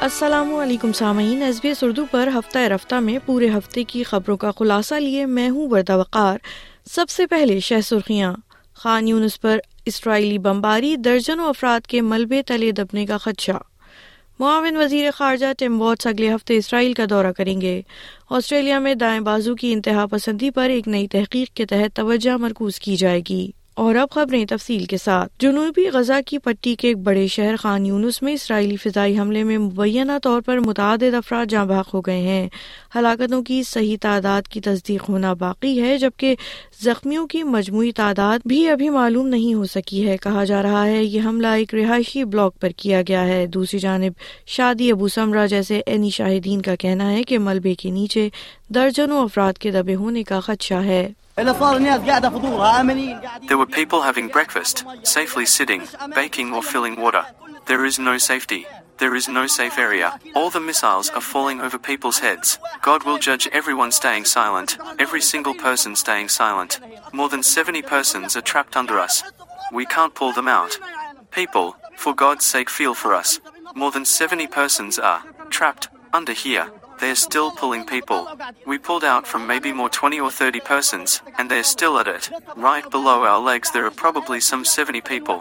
السلام علیکم سامعین، ایس بی ایس اردو پر ہفتہ رفتہ میں پورے ہفتے کی خبروں کا خلاصہ لیے میں ہوں وردہ وقار۔ سب سے پہلے شہ سرخیاں۔ خان یونس پر اسرائیلی بمباری درجنوں افراد کے ملبے تلے دبنے کا خدشہ۔ معاون وزیر خارجہ ٹیم واٹس اگلے ہفتے اسرائیل کا دورہ کریں گے۔ آسٹریلیا میں دائیں بازو کی انتہا پسندی پر ایک نئی تحقیق کے تحت توجہ مرکوز کی جائے گی۔ اور اب خبریں تفصیل کے ساتھ۔ جنوبی غزہ کی پٹی کے ایک بڑے شہر خان یونس میں اسرائیلی فضائی حملے میں مبینہ طور پر متعدد افراد جاں بحق ہو گئے ہیں۔ ہلاکتوں کی صحیح تعداد کی تصدیق ہونا باقی ہے، جبکہ زخمیوں کی مجموعی تعداد بھی ابھی معلوم نہیں ہو سکی ہے۔ کہا جا رہا ہے، یہ حملہ ایک رہائشی بلاک پر کیا گیا ہے۔ دوسری جانب، شادی ابو سمرا جیسے اینی شاہدین کا کہنا ہے کہ ملبے کے نیچے درجنوں افراد کے دبے ہونے کا خدشہ ہے۔ There were people having breakfast, safely sitting, baking or filling water. There is no safety. There is no safe area. All the missiles are falling over people's heads. God will judge everyone staying silent, every single person staying silent. More than 70 persons are trapped under us. We can't pull them out. People, for God's sake, feel for us. More than 70 persons are trapped under here. They're still pulling people. We pulled out from maybe more 20 or 30 persons, and they're still at it. Right below our legs there are probably some 70 people.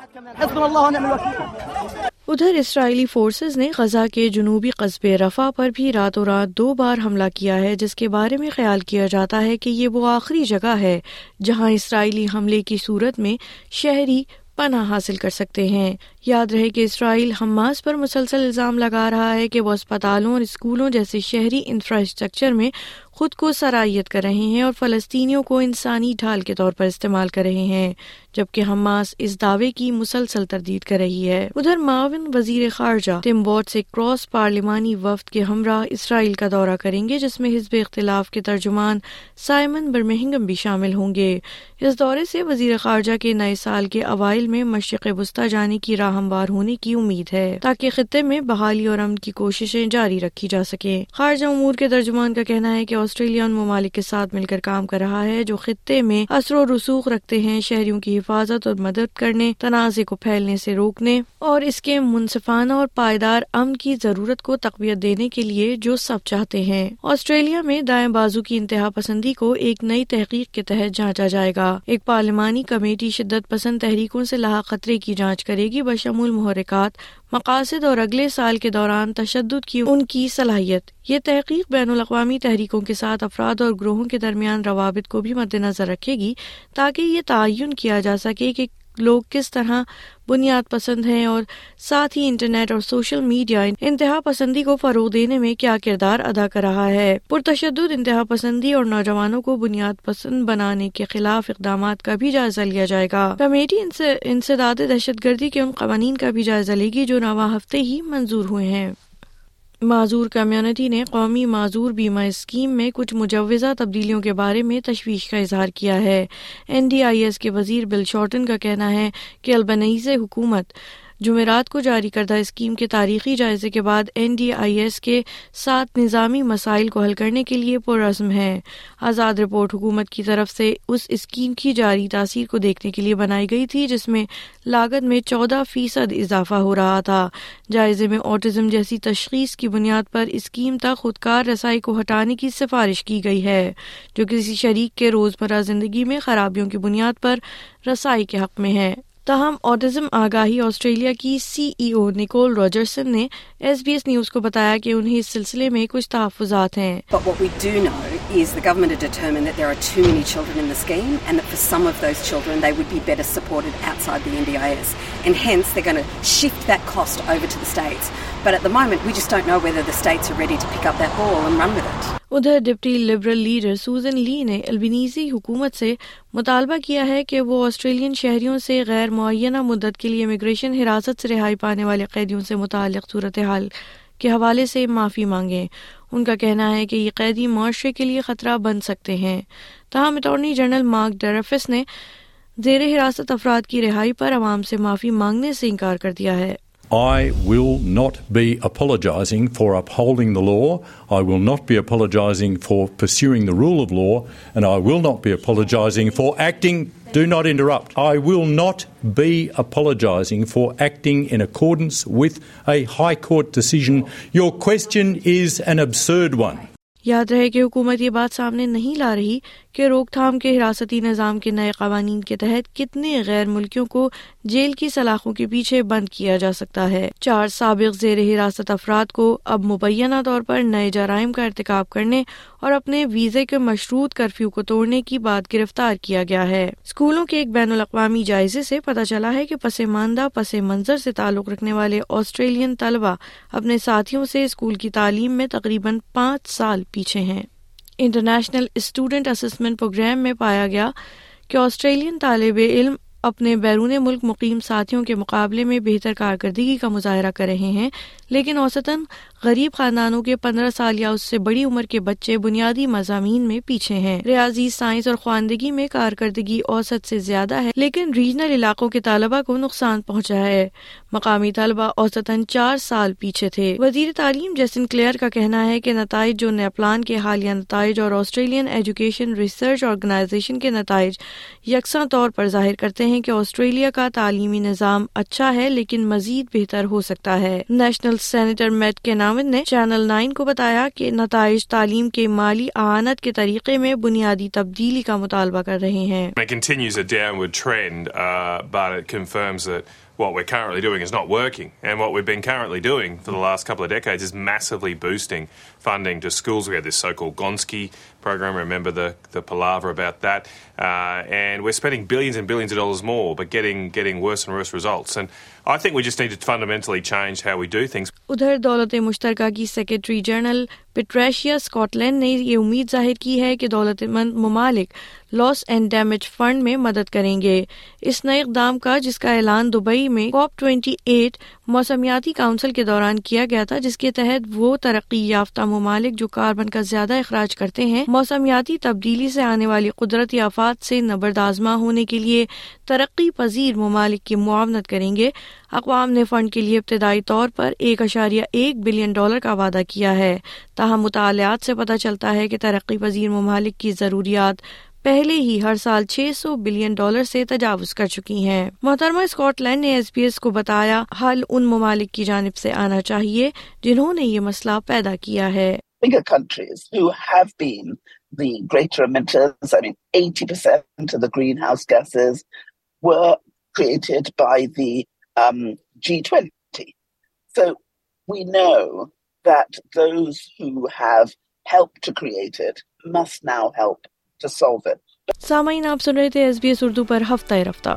ادھر اسرائیلی forces نے غزہ کے جنوبی قصبے رفا پر بھی راتوں رات دو بار حملہ کیا ہے جس کے بارے میں خیال کیا جاتا ہے کہ یہ وہ آخری جگہ ہے جہاں اسرائیلی حملے کی صورت میں شہری پناہ حاصل کر سکتے ہیں۔ یاد رہے کہ اسرائیل حماس پر مسلسل الزام لگا رہا ہے کہ وہ اسپتالوں اور اسکولوں جیسے شہری انفراسٹرکچر میں خود کو سرائیت کر رہے ہیں اور فلسطینیوں کو انسانی ڈھال کے طور پر استعمال کر رہے ہیں، جبکہ حماس اس دعوے کی مسلسل تردید کر رہی ہے۔ ادھر معاون وزیر خارجہ ٹیم بورڈ سے کراس پارلیمانی وفد کے ہمراہ اسرائیل کا دورہ کریں گے، جس میں حزب اختلاف کے ترجمان سائمن برمہنگم بھی شامل ہوں گے۔ اس دورے سے وزیر خارجہ کے نئے سال کے اوائل میں مشرق وسطی جانے کی راہ ہموار ہونے کی امید ہے، تاکہ خطے میں بحالی اور امن کی کوششیں جاری رکھی جا سکے خارجہ امور کے ترجمان کا کہنا ہے کہ آسٹریلیا ان ممالک کے ساتھ مل کر کام کر رہا ہے، جو خطے میں اثر و رسوخ رکھتے ہیں، شہریوں کی حفاظت اور مدد کرنے تنازع کو پھیلنے سے روکنے اور اس کے منصفانہ اور پائیدار امن کی ضرورت کو تقویت دینے کے لیے جو سب چاہتے ہیں۔ آسٹریلیا میں دائیں بازو کی انتہا پسندی کو ایک نئی تحقیق کے تحت جانچا جائے گا۔ ایک پارلیمانی کمیٹی شدت پسند تحریکوں سے لاحق خطرے کی جانچ کرے گی بشمول محرکات مقاصد اور اگلے سال کے دوران تشدد کی ان کی صلاحیت۔ یہ تحقیق بین الاقوامی تحریکوں کے ساتھ افراد اور گروہوں کے درمیان روابط کو بھی مد نظر رکھے گی تاکہ یہ تعین کیا جا سکے کہ لوگ کس طرح بنیاد پسند ہیں اور ساتھ ہی انٹرنیٹ اور سوشل میڈیا انتہا پسندی کو فروغ دینے میں کیا کردار ادا کر رہا ہے؟ پرتشدد انتہا پسندی اور نوجوانوں کو بنیاد پسند بنانے کے خلاف اقدامات کا بھی جائزہ لیا جائے گا۔ کمیٹی انسداد دہشت گردی کے ان قوانین کا بھی جائزہ لے گی جو نواں ہفتے ہی منظور ہوئے ہیں۔ معذور کمیونٹی نے قومی معذور بیمہ اسکیم میں کچھ مجوزہ تبدیلیوں کے بارے میں تشویش کا اظہار کیا ہے۔ این ڈی آئی ایس کے وزیر بل شارٹن کا کہنا ہے کہ البنیز حکومت جمعرات کو جاری کردہ اسکیم کے تاریخی جائزے کے بعد این ڈی آئی ایس کے ساتھ نظامی مسائل کو حل کرنے کے لیے پرعزم ہے۔ آزاد رپورٹ حکومت کی طرف سے اس اسکیم کی جاری تاثیر کو دیکھنے کے لیے بنائی گئی تھی، جس میں لاگت میں چودہ فیصد اضافہ ہو رہا تھا۔ جائزے میں آٹزم جیسی تشخیص کی بنیاد پر اسکیم تک خودکار رسائی کو ہٹانے کی سفارش کی گئی ہے، جو کسی شریک کے روزمرہ زندگی میں خرابیوں کی بنیاد پر رسائی کے حق میں ہے۔ تاہم آٹزم آگاہی آسٹریلیا کی سی ای او نکول روجرسن نے ایس بی ایس نیوز کو بتایا کہ انہیں اس سلسلے میں کچھ تحفظات ہیں۔ ادھر deputy liberal leader Sussan Ley نے البنیزی حکومت سے مطالبہ کیا ہے کہ وہ آسٹریلین شہریوں سے غیر معینہ مدت کے لیے امیگریشن حراست سے رہائی پانے والے قیدیوں سے متعلق صورتحال کے حوالے سے معافی مانگیں ان کا کہنا ہے کہ یہ قیدی معاشرے کے لیے خطرہ بن سکتے ہیں۔ تاہم اٹارنی جنرل مارک ڈیرفس نے زیر حراست افراد کی رہائی پر عوام سے معافی مانگنے سے انکار کر دیا ہے۔ I will not be apologising for upholding the law. I will not be apologising for pursuing the rule of law. And I will not be apologising for acting. Do not interrupt. I will not be apologising for acting in accordance with a High Court decision. Your question is an absurd one. یاد رہے کہ حکومت یہ بات سامنے نہیں لا رہی کہ روک تھام کے حراستی نظام کے نئے قوانین کے تحت کتنے غیر ملکیوں کو جیل کی سلاخوں کے پیچھے بند کیا جا سکتا ہے۔ چار سابق زیر حراست افراد کو اب مبینہ طور پر نئے جرائم کا ارتکاب کرنے اور اپنے ویزے کے مشروط کرفیو کو توڑنے کی بات گرفتار کیا گیا ہے۔ اسکولوں کے ایک بین الاقوامی جائزے سے پتہ چلا ہے کہ پسماندہ پس منظر سے تعلق رکھنے والے آسٹریلین طلبہ اپنے ساتھیوں سے اسکول کی تعلیم میں تقریباً پانچ سال پیچھے ہیں۔ انٹرنیشنل اسٹوڈنٹ اسسمنٹ پروگرام میں پایا گیا کہ آسٹریلین طالب علم اپنے بیرون ملک مقیم ساتھیوں کے مقابلے میں بہتر کارکردگی کا مظاہرہ کر رہے ہیں لیکن اوسطاً غریب خاندانوں کے پندرہ سال یا اس سے بڑی عمر کے بچے بنیادی مضامین میں پیچھے ہیں۔ ریاضی، سائنس اور خواندگی میں کارکردگی اوسط سے زیادہ ہے، لیکن ریجنل علاقوں کے طالبہ کو نقصان پہنچا ہے۔ مقامی طلبہ اوسطاً چار سال پیچھے تھے۔ وزیر تعلیم جیسن کلیئر کا کہنا ہے کہ نتائج جو نیپلان کے حالیہ نتائج اور آسٹریلین ایجوکیشن ریسرچ آرگنائزیشن کے نتائج یکساں طور پر ظاہر کرتے ہیں کہ آسٹریلیا کا تعلیمی نظام اچھا ہے لیکن مزید بہتر ہو سکتا ہے۔ نیشنل سینیٹر میٹ کے نامد نے چینل نائن کو بتایا کہ نتائج تعلیم کے مالی اعانت کے طریقے میں بنیادی تبدیلی کا مطالبہ کر رہے ہیں۔ What we're currently doing is not working. And what we've been currently doing for the last couple of decades is massively boosting funding to schools. We had this so-called Gonski program. Remember the, the palaver about that. Uh, and we're spending billions and billions of dollars more, but getting getting worse and worse results. And I think we just need to fundamentally change how we do things. ادھر دولت مشترکہ کی secretary general Patricia Scotland نے یہ امید ظاہر کی ہے کہ دولت مند ممالک لاس اینڈ ڈیمیج فنڈ میں مدد کریں گے۔ اس نئے اقدام کا، جس کا اعلان دبئی میں کاپ ٹوینٹی ایٹ موسمیاتی کاؤنسل کے دوران کیا گیا تھا، جس کے تحت وہ ترقی یافتہ ممالک جو کاربن کا زیادہ اخراج کرتے ہیں، موسمیاتی تبدیلی سے آنے والی قدرتی آفات سے نبردازمہ ہونے کے لیے ترقی پذیر ممالک کی معاونت کریں گے۔ اقوام نے فنڈ کے لیے ابتدائی طور پر ایک اشاریہ ایک بلین ڈالر کا وعدہ کیا ہے۔ تاہم مطالعات سے پتہ چلتا ہے کہ ترقی پذیر ممالک کی ضروریات پہلے ہی ہر سال چھ سو بلین ڈالر سے تجاوز کر چکی ہیں۔ محترمہ اسکاٹ لینڈ نے ایس پی ایس کو بتایا، حل ان ممالک کی جانب سے آنا چاہیے جنہوں نے یہ مسئلہ پیدا کیا ہے۔ ہے سامعین آپ سن رہے تھے ایس بی ایس اردو پر ہفتہ رفتہ۔